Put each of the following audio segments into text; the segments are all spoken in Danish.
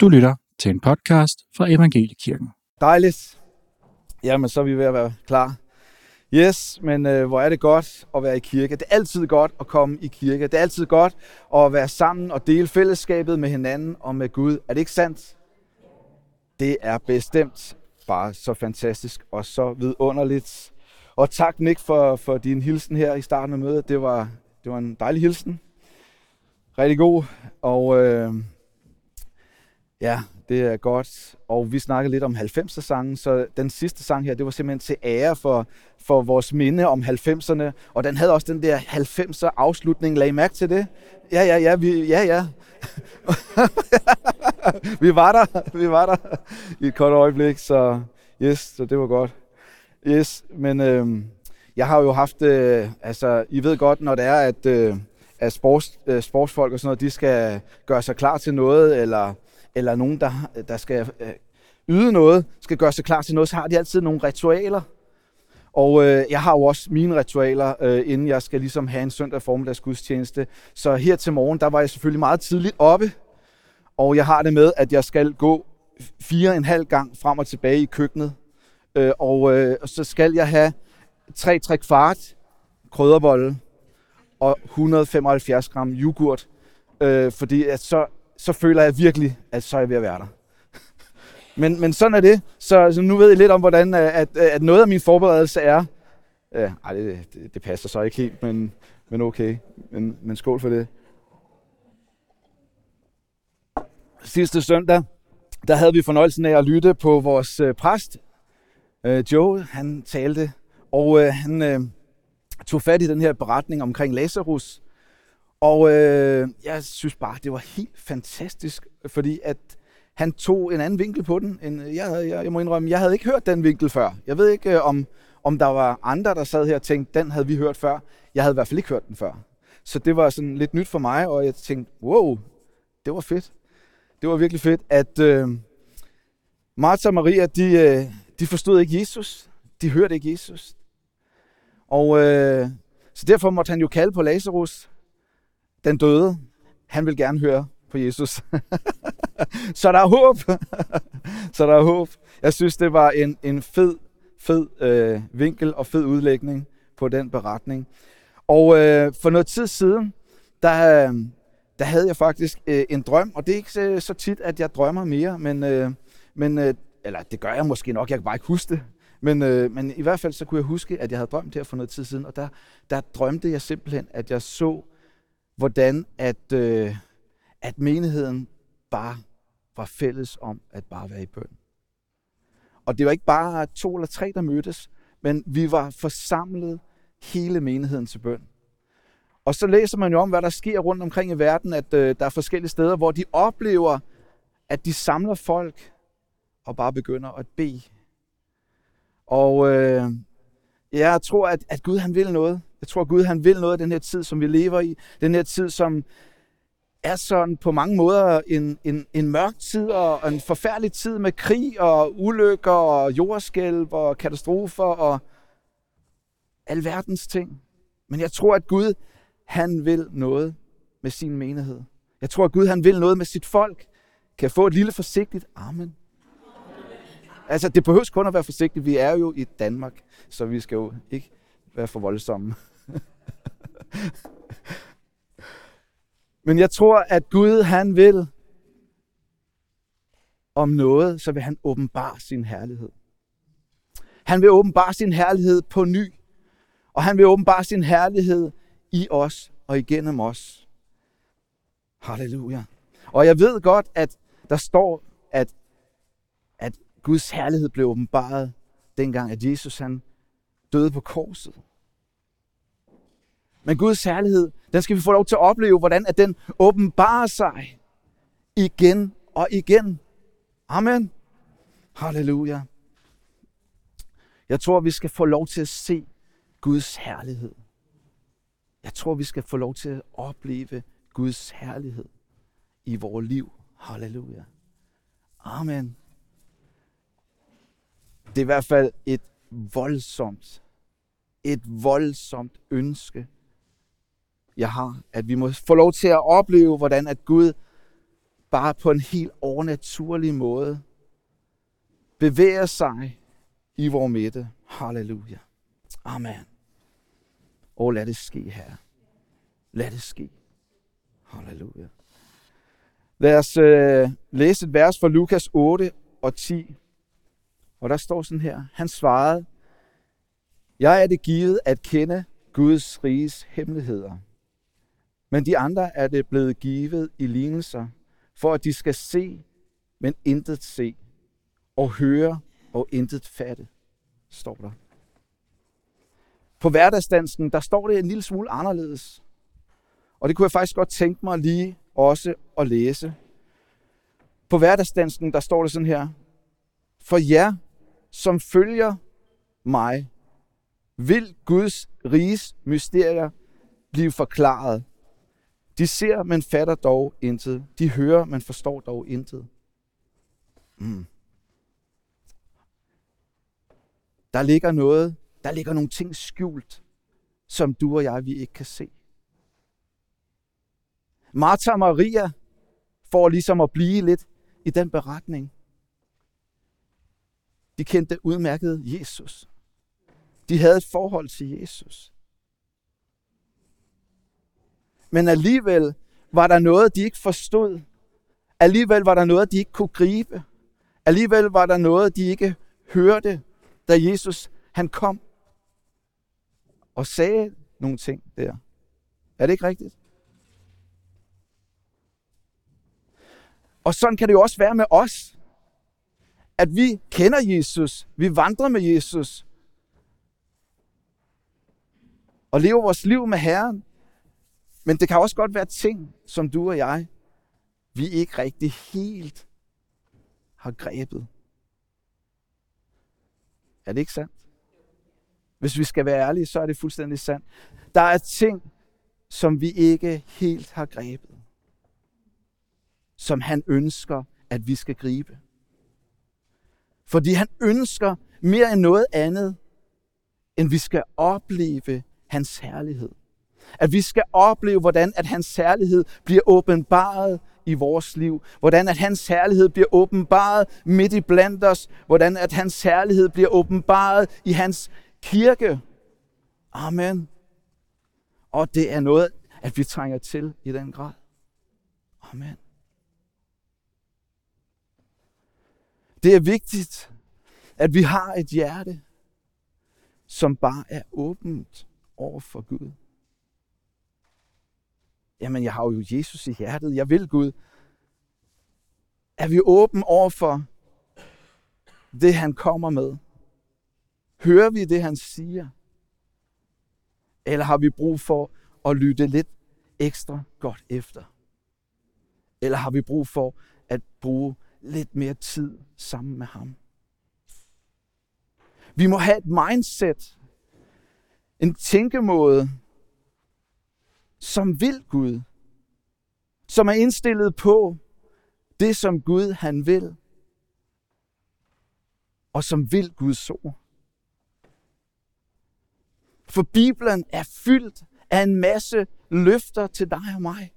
Du lytter til en podcast fra Evangeliekirken. Dejligt. Jamen, så er vi ved at være klar. Yes, men øh, hvor er det godt at være i kirke. Det er altid godt at komme i kirke. Det er altid godt at være sammen og dele fællesskabet med hinanden og med Gud. Er det ikke sandt? Det er bestemt bare så fantastisk og så vidunderligt. Og tak Nick for, for din hilsen her i starten af mødet. Det var, det var en dejlig hilsen. Rigtig god. Og øh, Ja, det er godt. Og vi snakkede lidt om 90'er sangen, så den sidste sang her, det var simpelthen til ære for, for vores minde om 90'erne. Og den havde også den der 90'er afslutning. Lag I mærke til det? Ja, ja, ja, vi, ja, ja. vi var der, vi var der i et kort øjeblik, så yes, så det var godt. Yes, men øh, jeg har jo haft, øh, altså, I ved godt, når det er, at, øh, at sports, øh, sportsfolk og sådan noget, de skal gøre sig klar til noget, eller eller nogen, der, der skal øh, yde noget, skal gøre sig klar til noget, så har de altid nogle ritualer. Og øh, jeg har jo også mine ritualer, øh, inden jeg skal ligesom have en søndag formiddags gudstjeneste. Så her til morgen, der var jeg selvfølgelig meget tidligt oppe. Og jeg har det med, at jeg skal gå fire en halv gang frem og tilbage i køkkenet. Øh, og øh, så skal jeg have tre tre kvart krydderbolle og 175 gram yoghurt. Øh, fordi at så så føler jeg virkelig, at så er jeg ved at være der. men, men sådan er det. Så, så nu ved jeg lidt om, hvordan øh, at, øh, at noget af min forberedelse er. Øh, ej, det, det, det passer så ikke helt, men, men okay. Men, men skål for det. Sidste søndag, der havde vi fornøjelsen af at lytte på vores øh, præst, øh, Joe. Han talte, og øh, han øh, tog fat i den her beretning omkring Lazarus, og øh, jeg synes bare, det var helt fantastisk, fordi at han tog en anden vinkel på den. End jeg, jeg, jeg må indrømme, jeg havde ikke hørt den vinkel før. Jeg ved ikke, øh, om, om der var andre, der sad her og tænkte, den havde vi hørt før. Jeg havde i hvert fald ikke hørt den før. Så det var sådan lidt nyt for mig, og jeg tænkte, wow, det var fedt. Det var virkelig fedt, at øh, Martha og Maria, de, øh, de forstod ikke Jesus. De hørte ikke Jesus. Og øh, så derfor måtte han jo kalde på Lazarus den døde, han vil gerne høre på Jesus. så der er håb. så der er håb. Jeg synes, det var en, en fed, fed øh, vinkel og fed udlægning på den beretning. Og øh, for noget tid siden, der, øh, der havde jeg faktisk øh, en drøm, og det er ikke så, så tit, at jeg drømmer mere, men, øh, men øh, eller det gør jeg måske nok, jeg kan bare ikke huske det. Men, øh, men i hvert fald så kunne jeg huske, at jeg havde drømt her for noget tid siden, og der, der drømte jeg simpelthen, at jeg så hvordan at, øh, at menigheden bare var fælles om at bare være i bøn. Og det var ikke bare to eller tre, der mødtes, men vi var forsamlet hele menigheden til bøn. Og så læser man jo om, hvad der sker rundt omkring i verden, at øh, der er forskellige steder, hvor de oplever, at de samler folk og bare begynder at bede. Og øh, jeg tror, at, at Gud han vil noget. Jeg tror, Gud han vil noget af den her tid, som vi lever i. Den her tid, som er sådan på mange måder en, en, en mørk tid og en forfærdelig tid med krig og ulykker og jordskælv og katastrofer og alverdens ting. Men jeg tror, at Gud han vil noget med sin menighed. Jeg tror, at Gud han vil noget med sit folk. Kan jeg få et lille forsigtigt amen? Altså, det behøves kun at være forsigtigt. Vi er jo i Danmark, så vi skal jo ikke være for voldsomme. Men jeg tror, at Gud han vil om noget, så vil han åbenbare sin herlighed. Han vil åbenbare sin herlighed på ny. Og han vil åbenbare sin herlighed i os og igennem os. Halleluja. Og jeg ved godt, at der står, at, at Guds herlighed blev åbenbaret dengang, at Jesus han døde på korset. Men Guds herlighed, den skal vi få lov til at opleve, hvordan at den åbenbarer sig igen og igen. Amen. Halleluja. Jeg tror, vi skal få lov til at se Guds herlighed. Jeg tror, vi skal få lov til at opleve Guds herlighed i vores liv. Halleluja. Amen. Det er i hvert fald et voldsomt, et voldsomt ønske jeg har. At vi må få lov til at opleve, hvordan at Gud bare på en helt overnaturlig måde bevæger sig i vores midte. Halleluja. Amen. Og lad det ske, her. Lad det ske. Halleluja. Lad os øh, læse et vers fra Lukas 8 og 10. Og der står sådan her. Han svarede, Jeg er det givet at kende Guds riges hemmeligheder. Men de andre er det blevet givet i lignelser, for at de skal se, men intet se, og høre, og intet fatte, står der. På hverdagsdansen, der står det en lille smule anderledes. Og det kunne jeg faktisk godt tænke mig lige også at læse. På hverdagsdansen, der står det sådan her. For jer, som følger mig, vil Guds riges mysterier blive forklaret. De ser, men fatter dog intet. De hører, men forstår dog intet. Mm. Der ligger noget, der ligger nogle ting skjult, som du og jeg, vi ikke kan se. Martha og Maria får ligesom at blive lidt i den beretning. De kendte udmærket Jesus. De havde et forhold til Jesus. Men alligevel var der noget, de ikke forstod. Alligevel var der noget, de ikke kunne gribe. Alligevel var der noget, de ikke hørte, da Jesus han kom og sagde nogle ting der. Er det ikke rigtigt? Og sådan kan det jo også være med os. At vi kender Jesus, vi vandrer med Jesus, og lever vores liv med Herren. Men det kan også godt være ting, som du og jeg, vi ikke rigtig helt har grebet. Er det ikke sandt? Hvis vi skal være ærlige, så er det fuldstændig sandt. Der er ting, som vi ikke helt har grebet. Som han ønsker, at vi skal gribe. Fordi han ønsker mere end noget andet, end vi skal opleve hans herlighed. At vi skal opleve, hvordan at hans særlighed bliver åbenbaret i vores liv. Hvordan at hans herlighed bliver åbenbaret midt i blandt os. Hvordan at hans herlighed bliver åbenbaret i hans kirke. Amen. Og det er noget, at vi trænger til i den grad. Amen. Det er vigtigt, at vi har et hjerte, som bare er åbent over for Gud. Jamen, jeg har jo Jesus i hjertet. Jeg vil Gud. Er vi åben over for det, han kommer med? Hører vi det, han siger? Eller har vi brug for at lytte lidt ekstra godt efter? Eller har vi brug for at bruge lidt mere tid sammen med ham? Vi må have et mindset, en tænkemåde, som vil Gud. Som er indstillet på det, som Gud han vil. Og som vil Guds ord. For Bibelen er fyldt af en masse løfter til dig og mig.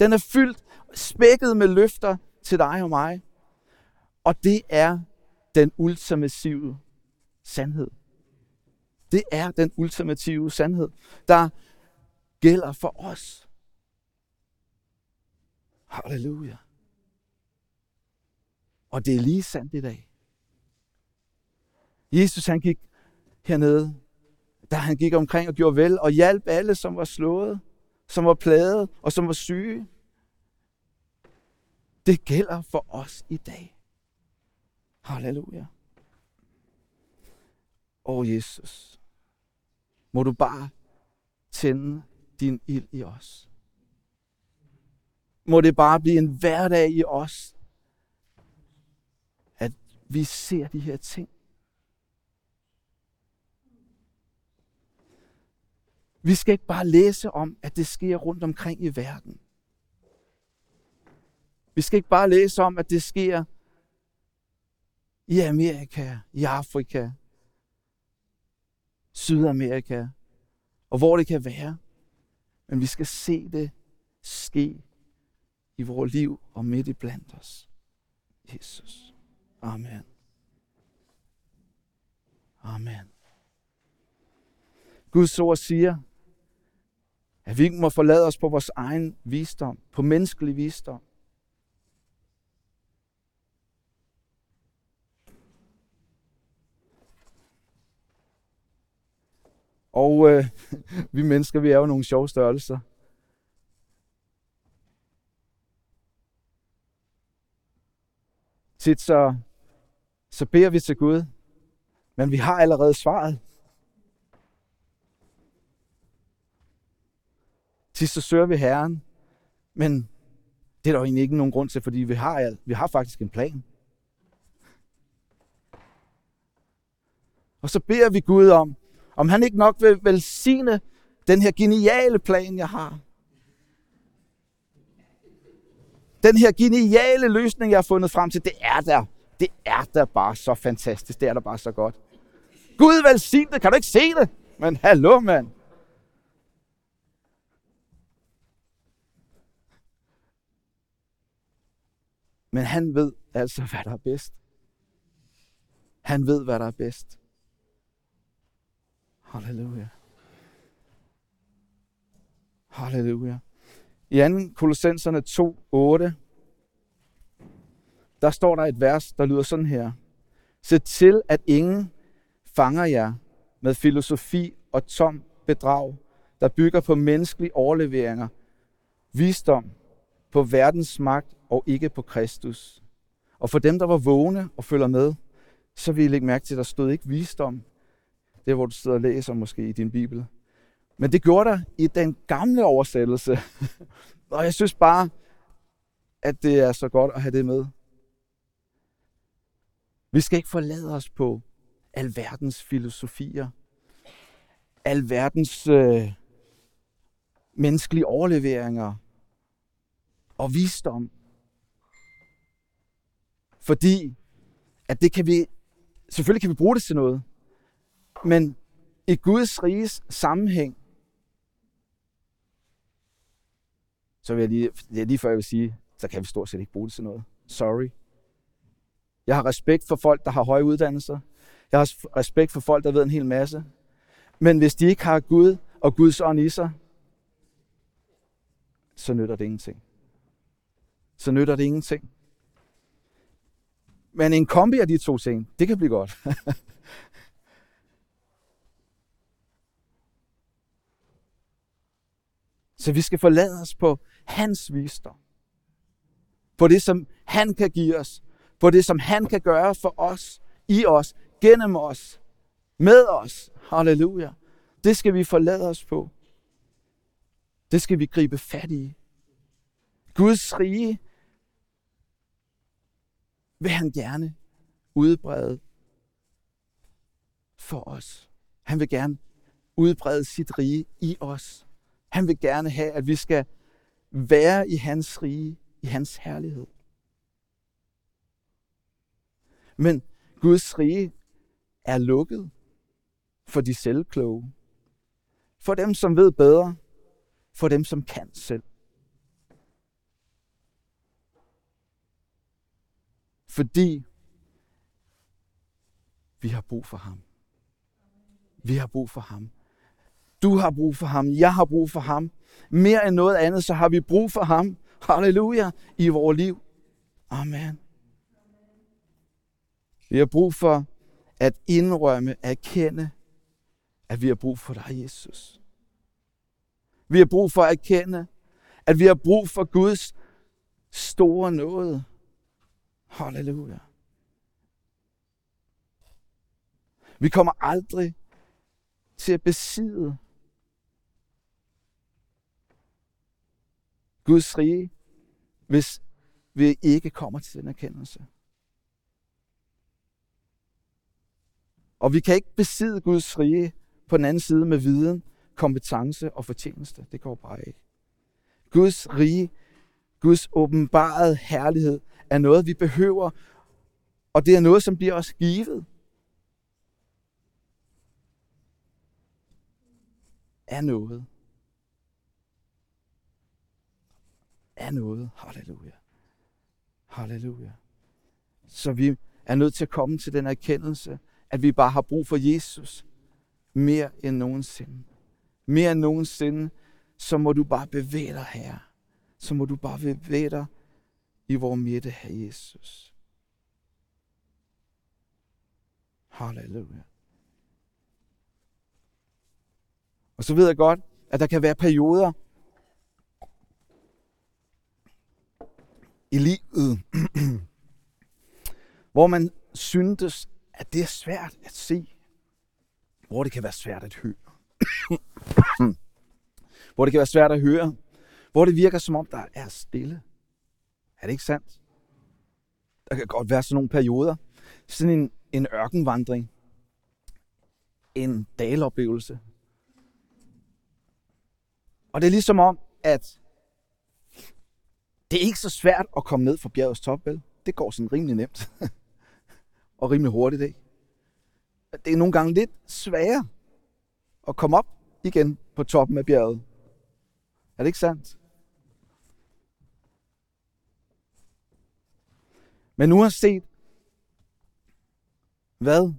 Den er fyldt, spækket med løfter til dig og mig. Og det er den ultimative sandhed. Det er den ultimative sandhed, der gælder for os. Halleluja. Og det er lige sandt i dag. Jesus han gik hernede, da han gik omkring og gjorde vel og hjalp alle, som var slået, som var plaget og som var syge. Det gælder for os i dag. Halleluja. Åh Jesus, må du bare tænde din ild i os. Må det bare blive en hverdag i os, at vi ser de her ting. Vi skal ikke bare læse om, at det sker rundt omkring i verden. Vi skal ikke bare læse om, at det sker i Amerika, i Afrika, Sydamerika, og hvor det kan være. Men vi skal se det ske i vores liv og midt i blandt os. Jesus. Amen. Amen. Guds ord siger, at vi ikke må forlade os på vores egen visdom, på menneskelig visdom. Og øh, vi mennesker, vi er jo nogle sjove størrelser. Tit så, så beder vi til Gud, men vi har allerede svaret. Tit så søger vi Herren, men det er der jo egentlig ikke nogen grund til, fordi vi har, vi har faktisk en plan. Og så beder vi Gud om, om han ikke nok vil velsigne den her geniale plan, jeg har. Den her geniale løsning, jeg har fundet frem til, det er der. Det er der bare så fantastisk. Det er der bare så godt. Gud velsigne det. Kan du ikke se det? Men hallo, mand. Men han ved altså, hvad der er bedst. Han ved, hvad der er bedst. Halleluja. Halleluja. I 2. Kolossenserne 2, 8, der står der et vers, der lyder sådan her. Se til, at ingen fanger jer med filosofi og tom bedrag, der bygger på menneskelige overleveringer, visdom, på verdens magt og ikke på Kristus. Og for dem, der var vågne og følger med, så vil I lægge mærke til, at der stod ikke visdom. Det hvor du sidder og læser måske i din bibel. Men det gjorde der i den gamle oversættelse. og jeg synes bare, at det er så godt at have det med. Vi skal ikke forlade os på alverdens filosofier, alverdens øh, menneskelige overleveringer og visdom. Fordi at det kan vi, selvfølgelig kan vi bruge det til noget, men i Guds riges sammenhæng, så vil jeg lige, det er lige før jeg vil sige, så kan vi stort set ikke bruge det til noget. Sorry. Jeg har respekt for folk, der har høje uddannelser. Jeg har respekt for folk, der ved en hel masse. Men hvis de ikke har Gud og Guds ånd i sig, så nytter det ingenting. Så nytter det ingenting. Men en kombi af de to ting, det kan blive godt. så vi skal forlade os på hans visdom. På det, som han kan give os. På det, som han kan gøre for os, i os, gennem os, med os. Halleluja. Det skal vi forlade os på. Det skal vi gribe fat i. Guds rige vil han gerne udbrede for os. Han vil gerne udbrede sit rige i os. Han vil gerne have, at vi skal være i hans rige, i hans herlighed. Men Guds rige er lukket for de selvkloge. For dem, som ved bedre. For dem, som kan selv. Fordi vi har brug for ham. Vi har brug for ham. Du har brug for ham. Jeg har brug for ham. Mere end noget andet, så har vi brug for ham. Halleluja. I vores liv. Amen. Vi har brug for at indrømme, erkende, at vi har brug for dig, Jesus. Vi har brug for at erkende, at vi har brug for Guds store nåde. Halleluja. Vi kommer aldrig til at besidde Guds rige, hvis vi ikke kommer til den erkendelse. Og vi kan ikke besidde Guds rige på den anden side med viden, kompetence og fortjeneste. Det går bare ikke. Guds rige, Guds åbenbarede herlighed, er noget, vi behøver, og det er noget, som bliver os givet. Er noget. Af noget. Halleluja. Halleluja. Så vi er nødt til at komme til den erkendelse, at vi bare har brug for Jesus mere end nogensinde. Mere end nogensinde, så må du bare bevæge dig her. Så må du bare bevæge dig i vores midte, her Jesus. Halleluja. Og så ved jeg godt, at der kan være perioder i livet, hvor man syntes, at det er svært at se, hvor det kan være svært at høre. hvor det kan være svært at høre, hvor det virker som om, der er stille. Er det ikke sandt? Der kan godt være sådan nogle perioder. Sådan en, en ørkenvandring. En daloplevelse. Og det er ligesom om, at det er ikke så svært at komme ned fra bjergets top, vel? Det går sådan rimelig nemt. og rimelig hurtigt, ikke? Det er nogle gange lidt sværere at komme op igen på toppen af bjerget. Er det ikke sandt? Men nu har set, hvad,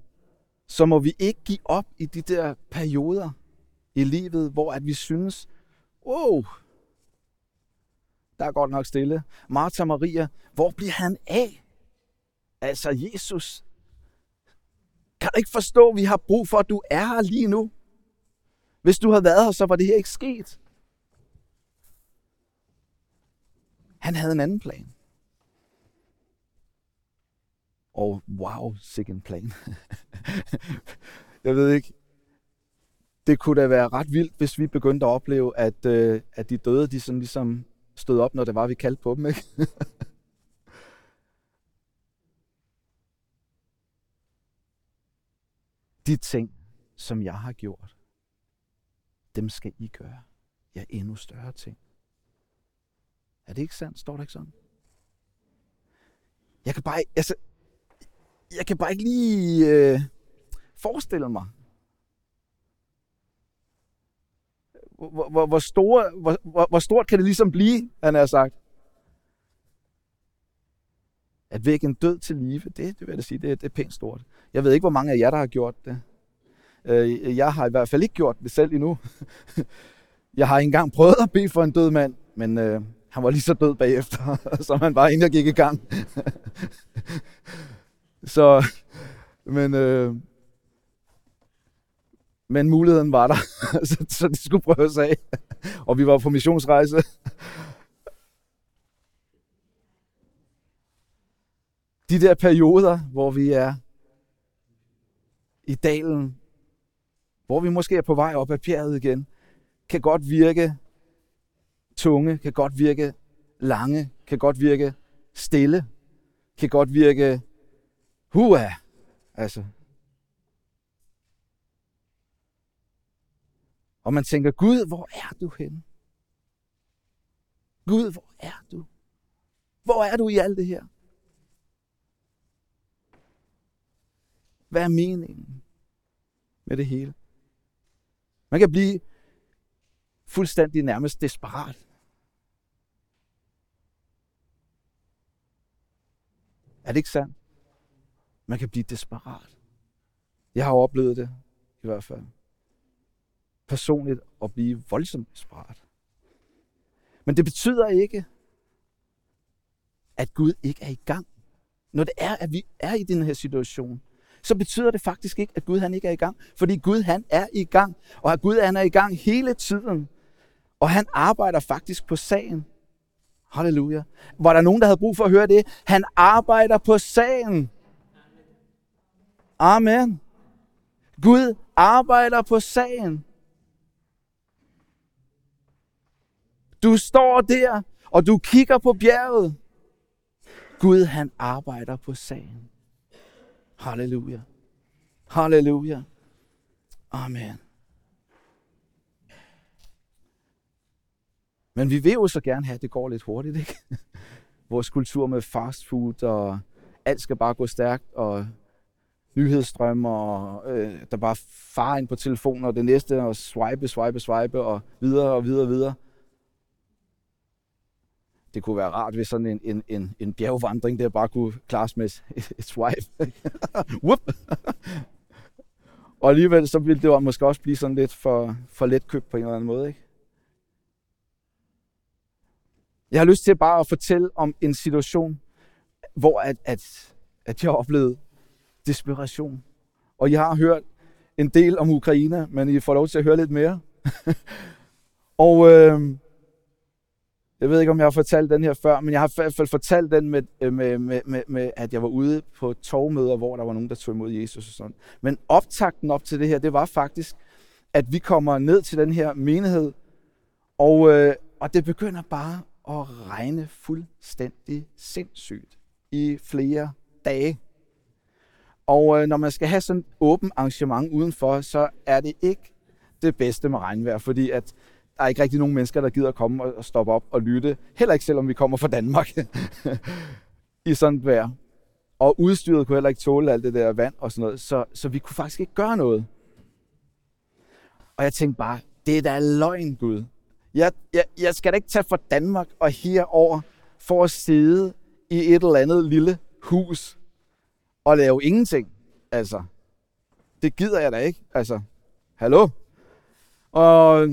så må vi ikke give op i de der perioder i livet, hvor at vi synes, wow, der er godt nok stille. Martha Maria, hvor bliver han af? Altså Jesus, kan du ikke forstå, at vi har brug for, at du er her lige nu? Hvis du havde været her, så var det her ikke sket. Han havde en anden plan. Og wow, sikke en plan. jeg ved ikke, det kunne da være ret vildt, hvis vi begyndte at opleve, at, øh, at de døde, de sådan ligesom stod op, når det var, vi kaldte på dem, ikke? de ting, som jeg har gjort, dem skal I gøre. Ja, endnu større ting. Er det ikke sandt? Står det ikke sådan? Jeg kan bare, altså, jeg kan bare ikke lige øh, forestille mig, hvor, hvor, hvor, store, hvor, hvor, hvor stort kan det ligesom blive, han har sagt. At vække en død til live, det, det vil jeg da sige, det, det er pænt stort. Jeg ved ikke, hvor mange af jer, der har gjort det. Øh, jeg har i hvert fald ikke gjort det selv endnu. Jeg har engang prøvet at bede for en død mand, men øh, han var lige så død bagefter, som han var, inden jeg gik i gang. så, men, øh, men muligheden var der, så, så de skulle prøves af. Og vi var på missionsrejse. De der perioder, hvor vi er i dalen, hvor vi måske er på vej op ad bjerget igen, kan godt virke tunge, kan godt virke lange, kan godt virke stille, kan godt virke hua. Altså, Og man tænker, Gud, hvor er du henne? Gud, hvor er du? Hvor er du i alt det her? Hvad er meningen med det hele? Man kan blive fuldstændig nærmest desperat. Er det ikke sandt? Man kan blive desperat. Jeg har oplevet det, i hvert fald personligt at blive voldsomt desperat. Men det betyder ikke, at Gud ikke er i gang. Når det er, at vi er i den her situation, så betyder det faktisk ikke, at Gud han ikke er i gang. Fordi Gud han er i gang, og at Gud han er i gang hele tiden. Og han arbejder faktisk på sagen. Halleluja. Var der nogen, der havde brug for at høre det? Han arbejder på sagen. Amen. Gud arbejder på sagen. Du står der, og du kigger på bjerget. Gud, han arbejder på sagen. Halleluja. Halleluja. Amen. Men vi vil jo så gerne have, at det går lidt hurtigt, ikke? Vores kultur med fast food, og alt skal bare gå stærkt, og nyhedsstrømme, og øh, der bare far ind på telefonen, og det næste, og swipe, swipe, swipe, og videre og videre og videre det kunne være rart, hvis sådan en, en, en, en bjergvandring der bare kunne klares med et, et swipe. Whoop! Og alligevel så ville det måske også blive sådan lidt for, for let købt på en eller anden måde. Ikke? Jeg har lyst til bare at fortælle om en situation, hvor at, at, at jeg har oplevet desperation. Og jeg har hørt en del om Ukraine, men I får lov til at høre lidt mere. og øh, jeg ved ikke, om jeg har fortalt den her før, men jeg har i hvert fald fortalt den med, øh, med, med, med, med at jeg var ude på torvmøder, hvor der var nogen, der tog imod Jesus og sådan. Men optakten op til det her, det var faktisk, at vi kommer ned til den her menighed, og, øh, og det begynder bare at regne fuldstændig sindssygt i flere dage. Og øh, når man skal have sådan et åbent arrangement udenfor, så er det ikke det bedste med regnvejr, fordi at der er ikke rigtig nogen mennesker, der gider at komme og stoppe op og lytte. Heller ikke selvom vi kommer fra Danmark i sådan et vejr. Og udstyret kunne heller ikke tåle alt det der vand og sådan noget, så, så vi kunne faktisk ikke gøre noget. Og jeg tænkte bare, det er da løgn, Gud. Jeg, jeg, jeg skal da ikke tage fra Danmark og herover for at sidde i et eller andet lille hus og lave ingenting. Altså, det gider jeg da ikke. Altså, hallo? Og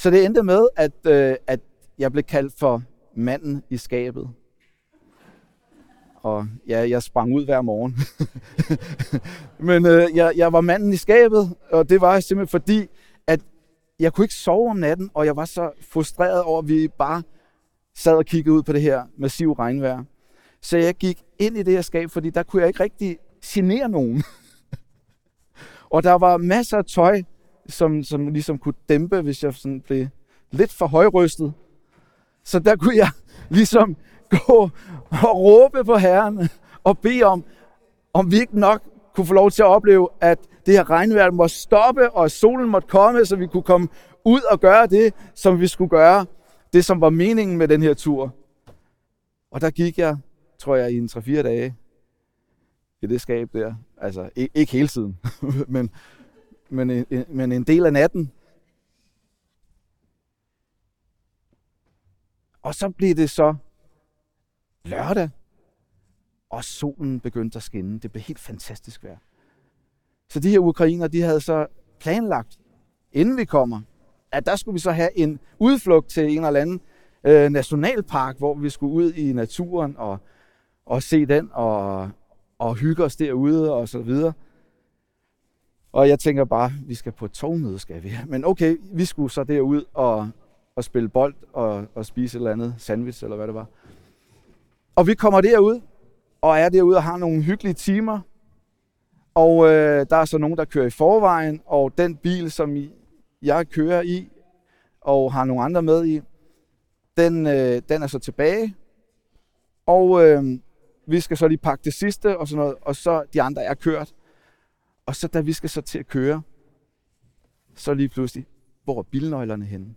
så det endte med, at, øh, at jeg blev kaldt for manden i skabet. Og ja, jeg sprang ud hver morgen. Men øh, jeg, jeg var manden i skabet, og det var simpelthen fordi, at jeg kunne ikke sove om natten, og jeg var så frustreret over, at vi bare sad og kiggede ud på det her massive regnvejr. Så jeg gik ind i det her skab, fordi der kunne jeg ikke rigtig genere nogen. og der var masser af tøj, som, som ligesom kunne dæmpe, hvis jeg sådan blev lidt for højrystet. Så der kunne jeg ligesom gå og råbe på Herren og bede om, om vi ikke nok kunne få lov til at opleve, at det her regnvejr måtte stoppe, og solen måtte komme, så vi kunne komme ud og gøre det, som vi skulle gøre. Det, som var meningen med den her tur. Og der gik jeg, tror jeg, i en 3-4 dage i det skab der. Altså, ikke hele tiden, men, men, en, men en del af natten. Og så blev det så lørdag, og solen begyndte at skinne. Det blev helt fantastisk vejr. Så de her ukrainer, de havde så planlagt, inden vi kommer, at der skulle vi så have en udflugt til en eller anden øh, nationalpark, hvor vi skulle ud i naturen og, og se den og, og hygge os derude og så videre. Og jeg tænker bare, vi skal på et togmøde, skal vi. Men okay, vi skulle så derud og, og spille bold og, og spise et eller andet sandwich, eller hvad det var. Og vi kommer derud, og er derude og har nogle hyggelige timer. Og øh, der er så nogen, der kører i forvejen, og den bil, som jeg kører i, og har nogle andre med i, den, øh, den er så tilbage. Og øh, vi skal så lige pakke det sidste, og sådan noget, og så de andre er kørt. Og så da vi skal så til at køre, så lige pludselig, hvor er bilnøglerne henne?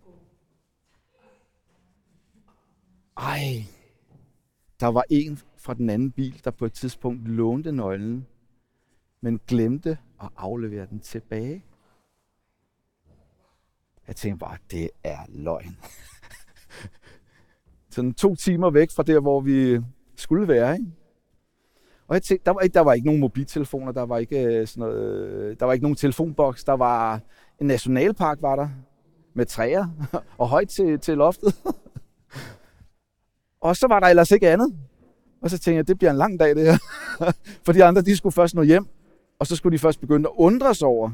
Ej, der var en fra den anden bil, der på et tidspunkt lånte nøglen, men glemte at aflevere den tilbage. Jeg tænkte bare, det er løgn. Sådan to timer væk fra der, hvor vi skulle være. Ikke? Og jeg tænkte, der var, ikke, der var ikke nogen mobiltelefoner, der var ikke, øh, sådan noget, øh, der var ikke nogen telefonboks, der var en nationalpark, var der, med træer og højt til, til loftet. og så var der ellers ikke andet. Og så tænkte jeg, det bliver en lang dag det her. For de andre, de skulle først nå hjem, og så skulle de først begynde at undre sig over,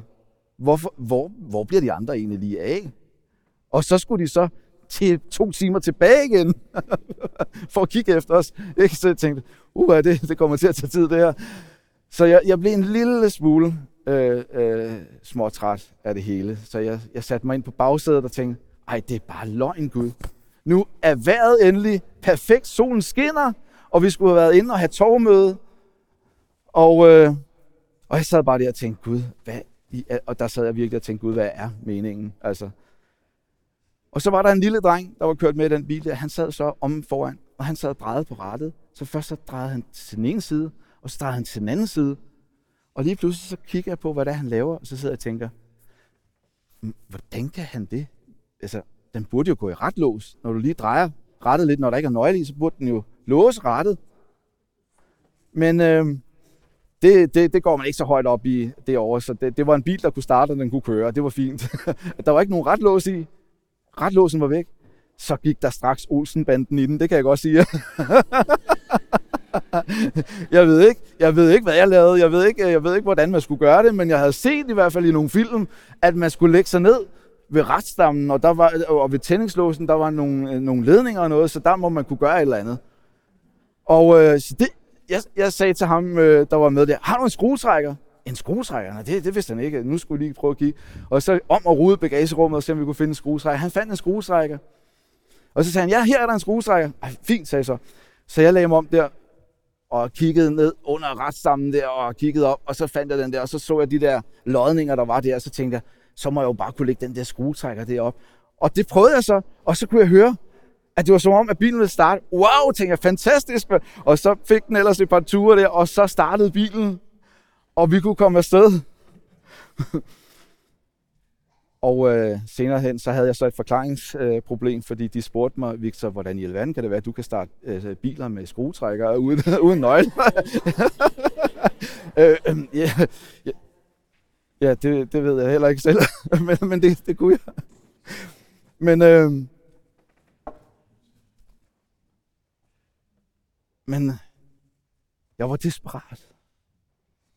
hvorfor, hvor, hvor bliver de andre egentlig lige af? Og så skulle de så til to timer tilbage igen, for at kigge efter os. Ikke? Så jeg tænkte, uh, det, det kommer til at tage tid det her. Så jeg, jeg blev en lille smule øh, øh, småtræt af det hele. Så jeg, jeg satte mig ind på bagsædet og tænkte, ej, det er bare løgn, Gud. Nu er vejret endelig perfekt, solen skinner, og vi skulle have været inde og have torvmøde. Og, øh, og jeg sad bare der og tænkte, Gud, hvad i, og der sad jeg virkelig og tænkte, Gud, hvad er meningen? Altså, og så var der en lille dreng, der var kørt med i den bil der. Han sad så om foran, og han sad drejet på rattet. Så først så drejede han til den ene side, og så drejede han til den anden side. Og lige pludselig så kigger jeg på, hvad det er, han laver, og så sidder jeg og tænker, mm, hvordan kan han det? Altså, den burde jo gå i ret lås, når du lige drejer rettet lidt, når der ikke er nøgle i, så burde den jo låse rettet. Men øh, det, det, det går man ikke så højt op i det år, så det, det var en bil, der kunne starte, og den kunne køre. Det var fint. der var ikke nogen retlås i. Retlåsen var væk. Så gik der straks Olsenbanden i den, det kan jeg godt sige. jeg ved ikke, jeg ved ikke, hvad jeg lavede. Jeg ved ikke, jeg ved ikke, hvordan man skulle gøre det, men jeg havde set i hvert fald i nogle film, at man skulle lægge sig ned ved retstammen, og, der var, og ved tændingslåsen, der var nogle, øh, nogle ledninger og noget, så der må man kunne gøre et eller andet. Og øh, så det, jeg, jeg sagde til ham, øh, der var med der, har du en skruetrækker? En skruetrækker? Det, det vidste han ikke. Nu skulle vi lige prøve at give. Og så om at rode bagagerummet og se, om vi kunne finde en skruetrækker. Han fandt en skruetrækker. Og så sagde han, ja, her er der en skruetrækker. Ej, fint, sagde jeg så. Så jeg lagde mig om der og kiggede ned under retsstammen der og kiggede op, og så fandt jeg den der, og så så jeg de der lodninger, der var der, og så tænkte jeg, så må jeg jo bare kunne lægge den der skruetrækker derop. Og det prøvede jeg så, og så kunne jeg høre, at det var som om, at bilen ville starte. Wow, tænkte jeg, fantastisk. Og så fik den ellers et par ture der, og så startede bilen, og vi kunne komme afsted. og øh, senere hen, så havde jeg så et forklaringsproblem, øh, fordi de spurgte mig, Victor, hvordan i alverden kan det være, at du kan starte øh, biler med skruetrækker uden, uden nøgle? øh, øh, ja, ja, ja det, det ved jeg heller ikke selv, men, men det, det kunne jeg. Men, øhm, øh, men jeg var desperat.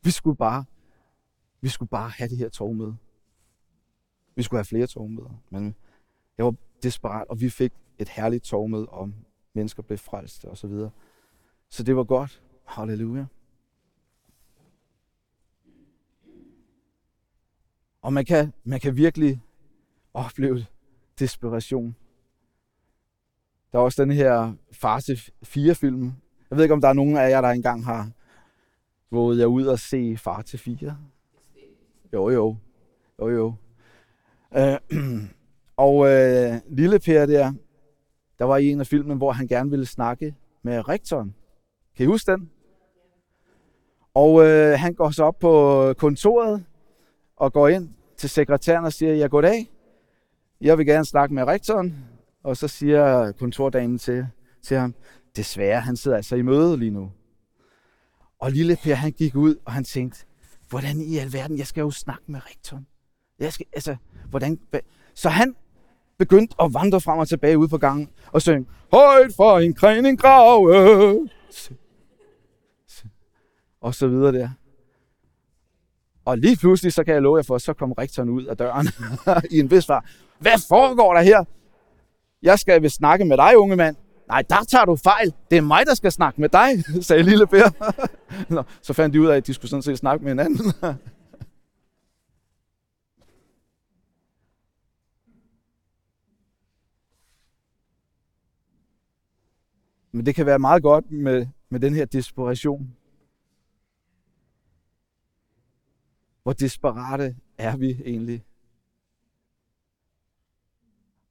Vi skulle bare, vi skulle bare have det her tog med. Vi skulle have flere togmøder, men jeg var desperat, og vi fik et herligt togmøde om mennesker blev frelst og så videre. Så det var godt. Halleluja. Og man kan, man kan virkelig opleve desperation. Der er også den her Farse 4-film. Jeg ved ikke, om der er nogen af jer, der engang har vågede jeg ud og se Far til fire. Jo, jo. Jo, jo. Øh, og øh, lille Per der, der var i en af filmen, hvor han gerne ville snakke med rektoren. Kan I huske den? Og øh, han går så op på kontoret og går ind til sekretæren og siger, ja goddag, jeg vil gerne snakke med rektoren. Og så siger kontordamen til, til ham, desværre, han sidder altså i møde lige nu. Og lille Per, han gik ud, og han tænkte, hvordan i alverden, jeg skal jo snakke med rektoren. Jeg skal, altså, hvordan... Så han begyndte at vandre frem og tilbage ud på gangen og synge, Højt for en kræning grave. Og så videre der. Og lige pludselig, så kan jeg love jer for, så kom rektoren ud af døren i en vis far. Hvad foregår der her? Jeg skal vil snakke med dig, unge mand. Nej, der tager du fejl. Det er mig, der skal snakke med dig, sagde lille Per. Nå, så fandt de ud af, at de skulle sådan set snakke med hinanden. Men det kan være meget godt med, med den her desperation. Hvor desperate er vi egentlig?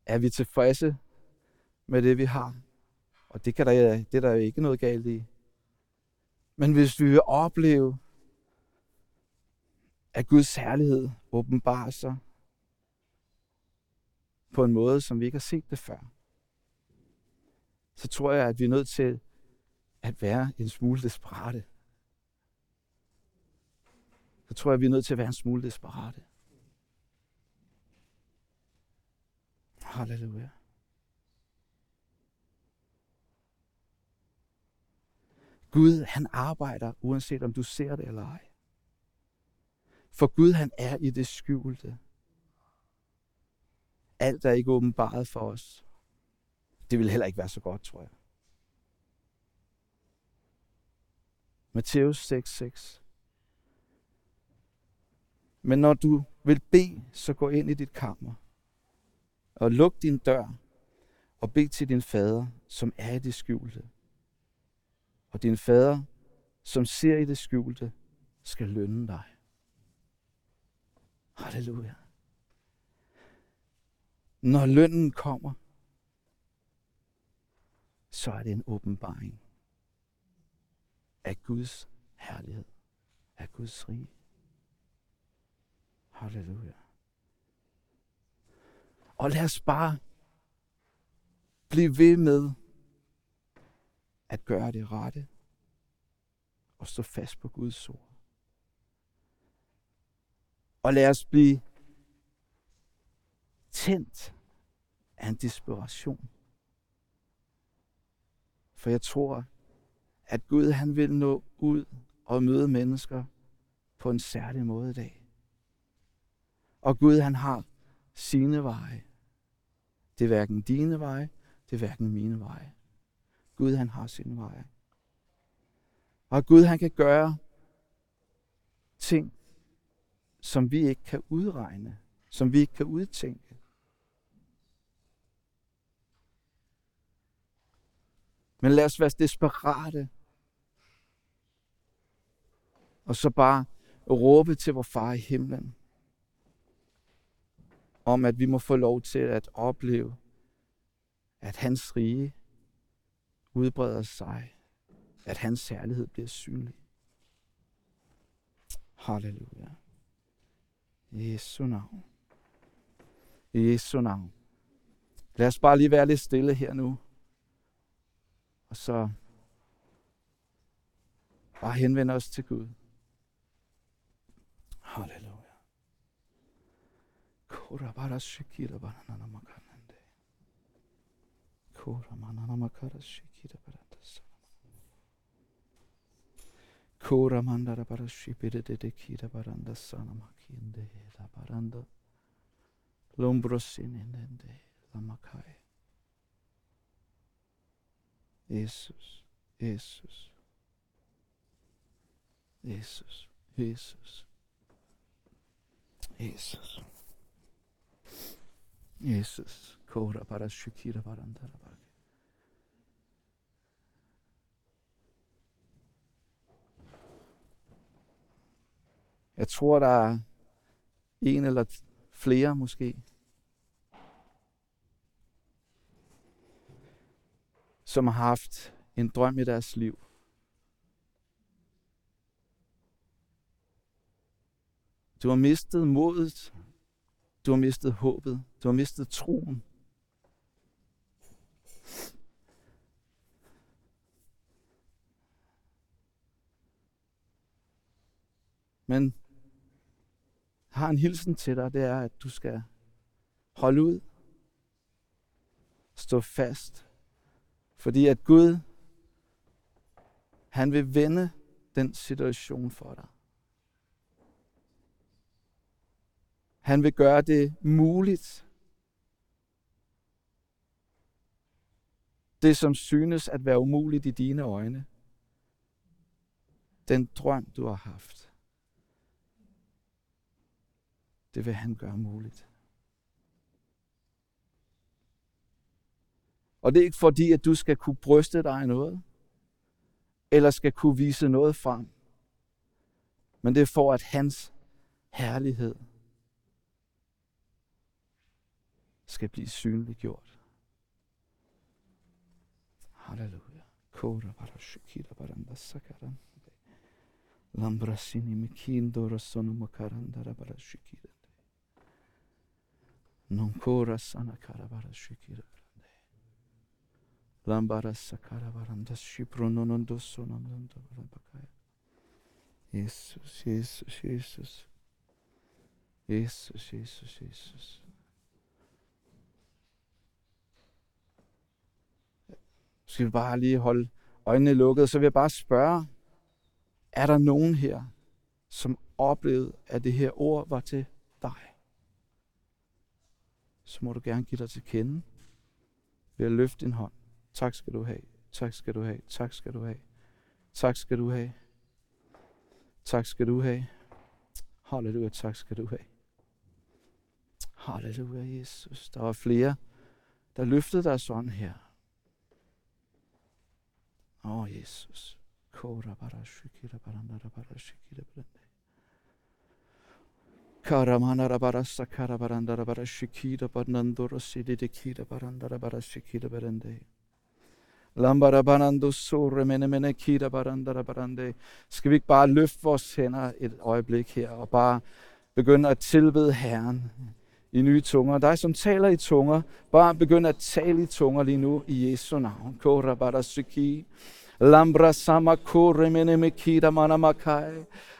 Er vi tilfredse med det, vi har? Og det, kan der, det er der jo ikke noget galt i. Men hvis vi vil opleve, at Guds herlighed åbenbarer sig på en måde, som vi ikke har set det før, så tror jeg, at vi er nødt til at være en smule desperate. Så tror jeg, at vi er nødt til at være en smule desperate. Halleluja. Gud, han arbejder, uanset om du ser det eller ej. For Gud, han er i det skjulte. Alt er ikke åbenbaret for os det vil heller ikke være så godt, tror jeg. Matthæus 6:6. Men når du vil bede, så gå ind i dit kammer og luk din dør og bed til din fader, som er i det skjulte. Og din fader, som ser i det skjulte, skal lønne dig. Halleluja. Når lønnen kommer, så er det en åbenbaring af Guds herlighed, af Guds rige. Halleluja. Og lad os bare blive ved med at gøre det rette og stå fast på Guds ord. Og lad os blive tændt af en desperation. For jeg tror, at Gud han vil nå ud og møde mennesker på en særlig måde i dag. Og Gud han har sine veje. Det er hverken dine veje, det er hverken mine veje. Gud han har sine veje. Og Gud han kan gøre ting, som vi ikke kan udregne, som vi ikke kan udtænke. Men lad os være desperate. Og så bare råbe til vor far i himlen. Om at vi må få lov til at opleve, at hans rige udbreder sig. At hans særlighed bliver synlig. Halleluja. I Jesu navn. I Jesu navn. Lad os bare lige være lidt stille her nu. Og så bare henvende os til Gud. Halleluja. Kora bara shikira banana makanande. Kora manana makara shikira barata Kora mandara bara shibire de de kira baranda sana makinde la baranda. Lombro sinende la makai. Jesus, Jesus, Jesus, Jesus, Jesus. Jesus, kora para shikira barandara bara. Jeg tror, der er en eller flere måske, som har haft en drøm i deres liv. Du har mistet modet. Du har mistet håbet. Du har mistet troen. Men har en hilsen til dig, det er, at du skal holde ud, stå fast, fordi at Gud, han vil vende den situation for dig. Han vil gøre det muligt. Det, som synes at være umuligt i dine øjne. Den drøm, du har haft. Det vil han gøre muligt. Og det er ikke fordi, at du skal kunne bryste dig noget, eller skal kunne vise noget frem. Men det er for, at hans herlighed skal blive synliggjort. Halleluja. Kora bara shikira baranda sakaran. Lambrasini mikindo rasono makaranda bara shikira. Non kora sana cara bara shikira. Lambara sakara varanda shiprononondo sononondo bakaya. Jesus, Jesus, Jesus. Jesus, Jesus, Jesus. Skal vi bare lige holde øjnene lukket, så vil jeg bare spørge, er der nogen her, som oplevede, at det her ord var til? Så må du gerne give dig til kende ved at løfte din hånd. Tak skal du have. Tak skal du have. Tak skal du have. Tak skal du have. Tak skal du have. Halleluja, tak skal du have. Halleluja, Jesus. Der var flere, der løftede deres hånd her. Åh, oh, Jesus. Kora bara shikira bara bara shikira bara. Karamana barasa karabarandara bara shikira sidi sidide kira barandara bara shikira barande. Lambara barando sore mene mene kira barandara barande. Skal vi ikke bare løfte vores hænder et øjeblik her og bare begynde at tilbede Herren i nye tunger. Dig, som taler i tunger, bare begynd at tale i tunger lige nu i Jesu navn. Kora bara shikira. Lambra sama kore mene mekida mana.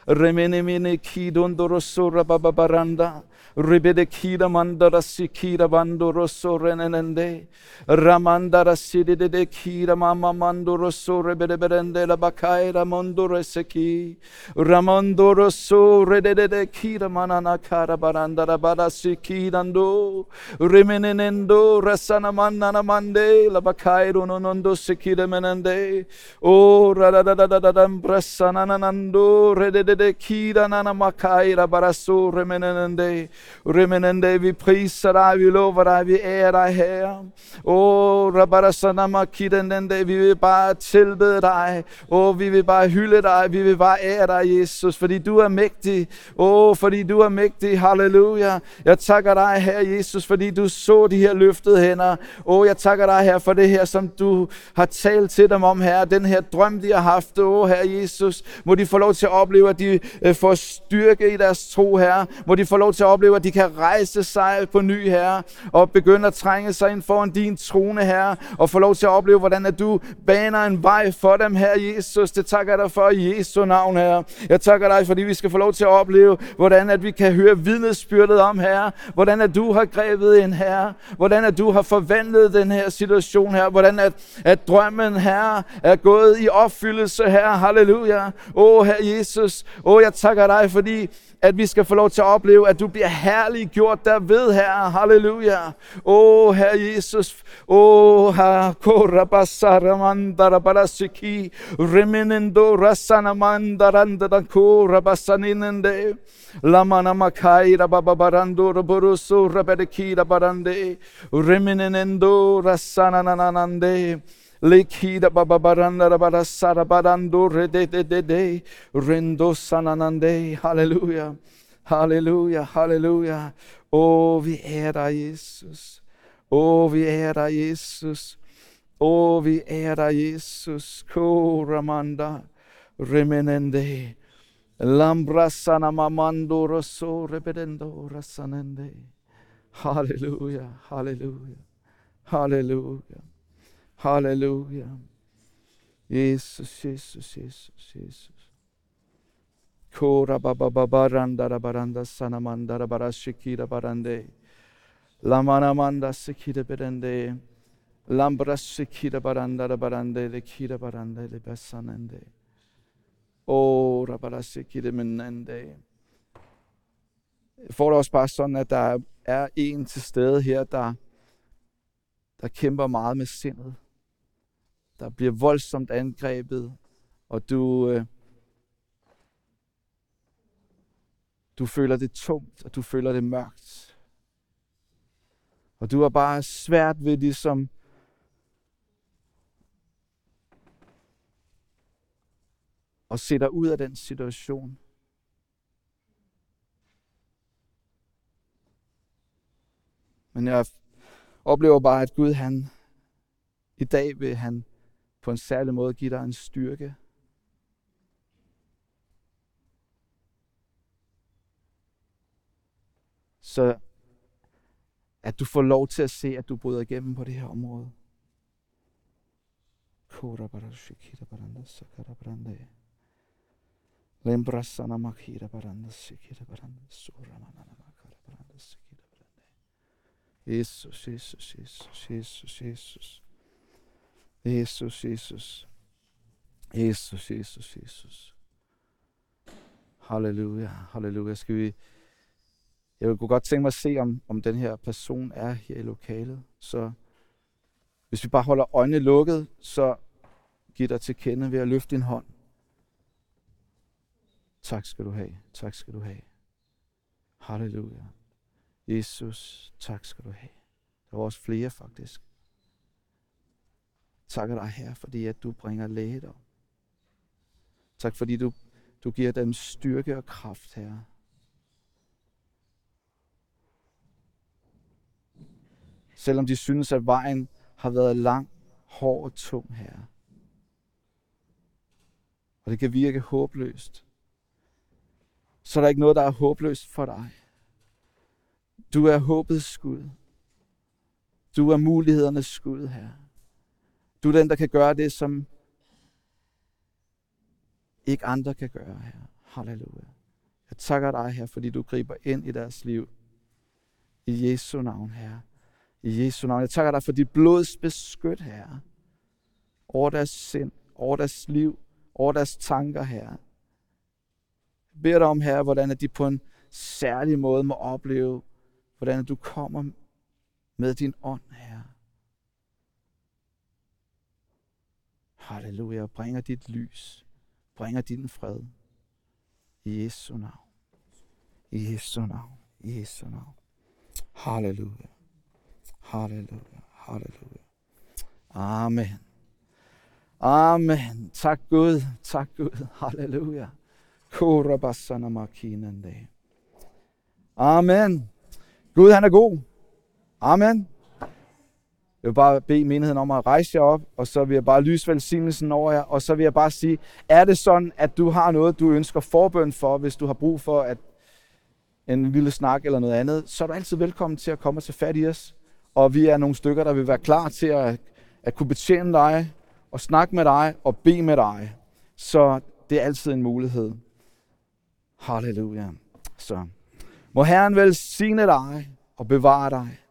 remene mene ki dondoroso rababaranda ribede kida mandara sikira bandoroso renenende ramandara sidide de kira mama mandoroso rebede berende la bakaira mondore seki ramandoroso redede de kira manana kara barandara bara sikidando remenenendo rasana manana mande la bakairo nonondo sikide menende o ra da da da da da da brasananando redede de kida nana makaira la barasso remenende. Remenende, vi priser dig, vi lover dig, vi ærer dig, Herre. Åh, Rabarasanama Kidanende, vi vil bare tilbede dig. Åh, vi vil bare hylde dig, vi vil bare ære dig, Jesus, fordi du er mægtig. Åh, fordi du er mægtig, halleluja. Jeg takker dig, Herre Jesus, fordi du så de her løftede hænder. Åh, jeg takker dig, Herre, for det her, som du har talt til dem om, Herre. Den her drøm, de har haft, åh, Herre Jesus. Må de få lov til at opleve, at de øh, får styrke i deres tro, Herre. Må de få lov til at opleve, at de kan rejse sig på ny, Herre, og begynde at trænge sig ind foran din trone, Herre, og få lov til at opleve, hvordan at du baner en vej for dem, Herre Jesus. Det takker jeg dig for i Jesu navn, Herre. Jeg takker dig, fordi vi skal få lov til at opleve, hvordan at vi kan høre vidnesbyrdet om, Herre. Hvordan at du har grebet ind, Herre. Hvordan at du har forvandlet den her situation, Herre. Hvordan at, at drømmen, Herre, er gået i opfyldelse, Herre. Halleluja. Åh, Herre Jesus. Åh, jeg takker dig, fordi at vi skal få lov til at opleve, at du bliver herlig gjort derved, Herre. Halleluja. Åh, oh, Herre Jesus. Åh, Herre. Korabassaramandara barasiki. Reminendo rasanamandara korabasaninende. Lamana makai rababarando raburuso rabedeki rabarande. Reminendo rasanananande. Lekida bababaranda rabara sarabarando rede de de de rendo sananande. Halleluja. Halleluja, halleluja. Åh, vi ærer Jesus. Åh, vi ærer Jesus. Åh, vi ærer Jesus. Koramanda remenende. Lambra sanamamando rosso repedendo rasanende. Halleluja, halleluja, halleluja. Halleluja. Jesus, Jesus, Jesus, Jesus. Kora baba baba randa baranda sanamanda bara barande. Lamana manda sikira berende. Lambra sikira baranda barande le kira barande le besanende. O rabara sikira menende. Får det også bare sådan, at der er en til stede her, der, der kæmper meget med sindet der bliver voldsomt angrebet, og du, øh, du føler det tungt, og du føler det mørkt. Og du har bare svært ved ligesom at se dig ud af den situation. Men jeg oplever bare, at Gud han i dag vil han på en særlig måde give dig en styrke. Så at du får lov til at se, at du bryder igennem på det her område. Lembra sana makira baranda sikira baranda sura manana makara baranda sikira baranda. Jesus, Jesus, Jesus, Jesus, Jesus. Jesus, Jesus. Jesus, Jesus, Jesus. Halleluja, halleluja. Skal vi... Jeg kunne godt tænke mig at se, om, om den her person er her i lokalet. Så hvis vi bare holder øjnene lukket, så giv dig til kende ved at løfte din hånd. Tak skal du have. Tak skal du have. Halleluja. Jesus, tak skal du have. Der var også flere faktisk takker dig, her, fordi at du bringer lægedom. Tak fordi du, du giver dem styrke og kraft, Herre. Selvom de synes, at vejen har været lang, hård og tung, Herre. Og det kan virke håbløst. Så er der ikke noget, der er håbløst for dig. Du er håbets skud. Du er mulighedernes skud, Herre. Du er den, der kan gøre det, som ikke andre kan gøre, her. Halleluja. Jeg takker dig, her, fordi du griber ind i deres liv. I Jesu navn, her. I Jesu navn. Jeg takker dig for dit blods beskyt, her. Over deres sind, over deres liv, over deres tanker, her. Jeg beder dig om, her, hvordan de på en særlig måde må opleve, hvordan du kommer med din ånd, her. Halleluja, bringer dit lys, bringer din fred. I Jesu navn. I Jesu navn. I Jesu navn. Halleluja. Halleluja. Halleluja. Amen. Amen. Tak Gud. Tak Gud. Halleluja. Korabasana makinande. Amen. Gud han er god. Amen. Jeg vil bare bede menigheden om at rejse jer op, og så vil jeg bare lyse velsignelsen over jer, og så vil jeg bare sige, er det sådan, at du har noget, du ønsker forbøn for, hvis du har brug for at en lille snak eller noget andet, så er du altid velkommen til at komme og tage fat i os. Og vi er nogle stykker, der vil være klar til at, at kunne betjene dig, og snakke med dig, og bede med dig. Så det er altid en mulighed. Halleluja. Så må Herren velsigne dig og bevare dig.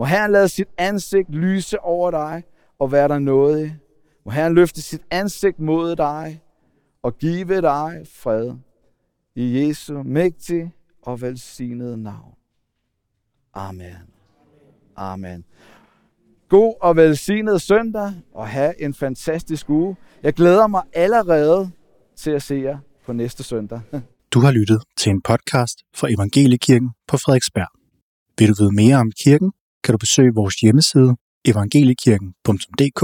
Må Herren lade sit ansigt lyse over dig og være der nådig. Må Herren løfte sit ansigt mod dig og give dig fred. I Jesu mægtige og velsignede navn. Amen. Amen. God og velsignet søndag, og have en fantastisk uge. Jeg glæder mig allerede til at se jer på næste søndag. Du har lyttet til en podcast fra Evangeliekirken på Frederiksberg. Vil du vide mere om kirken, kan du besøge vores hjemmeside evangelikirken.dk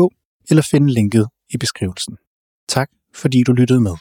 eller finde linket i beskrivelsen. Tak fordi du lyttede med.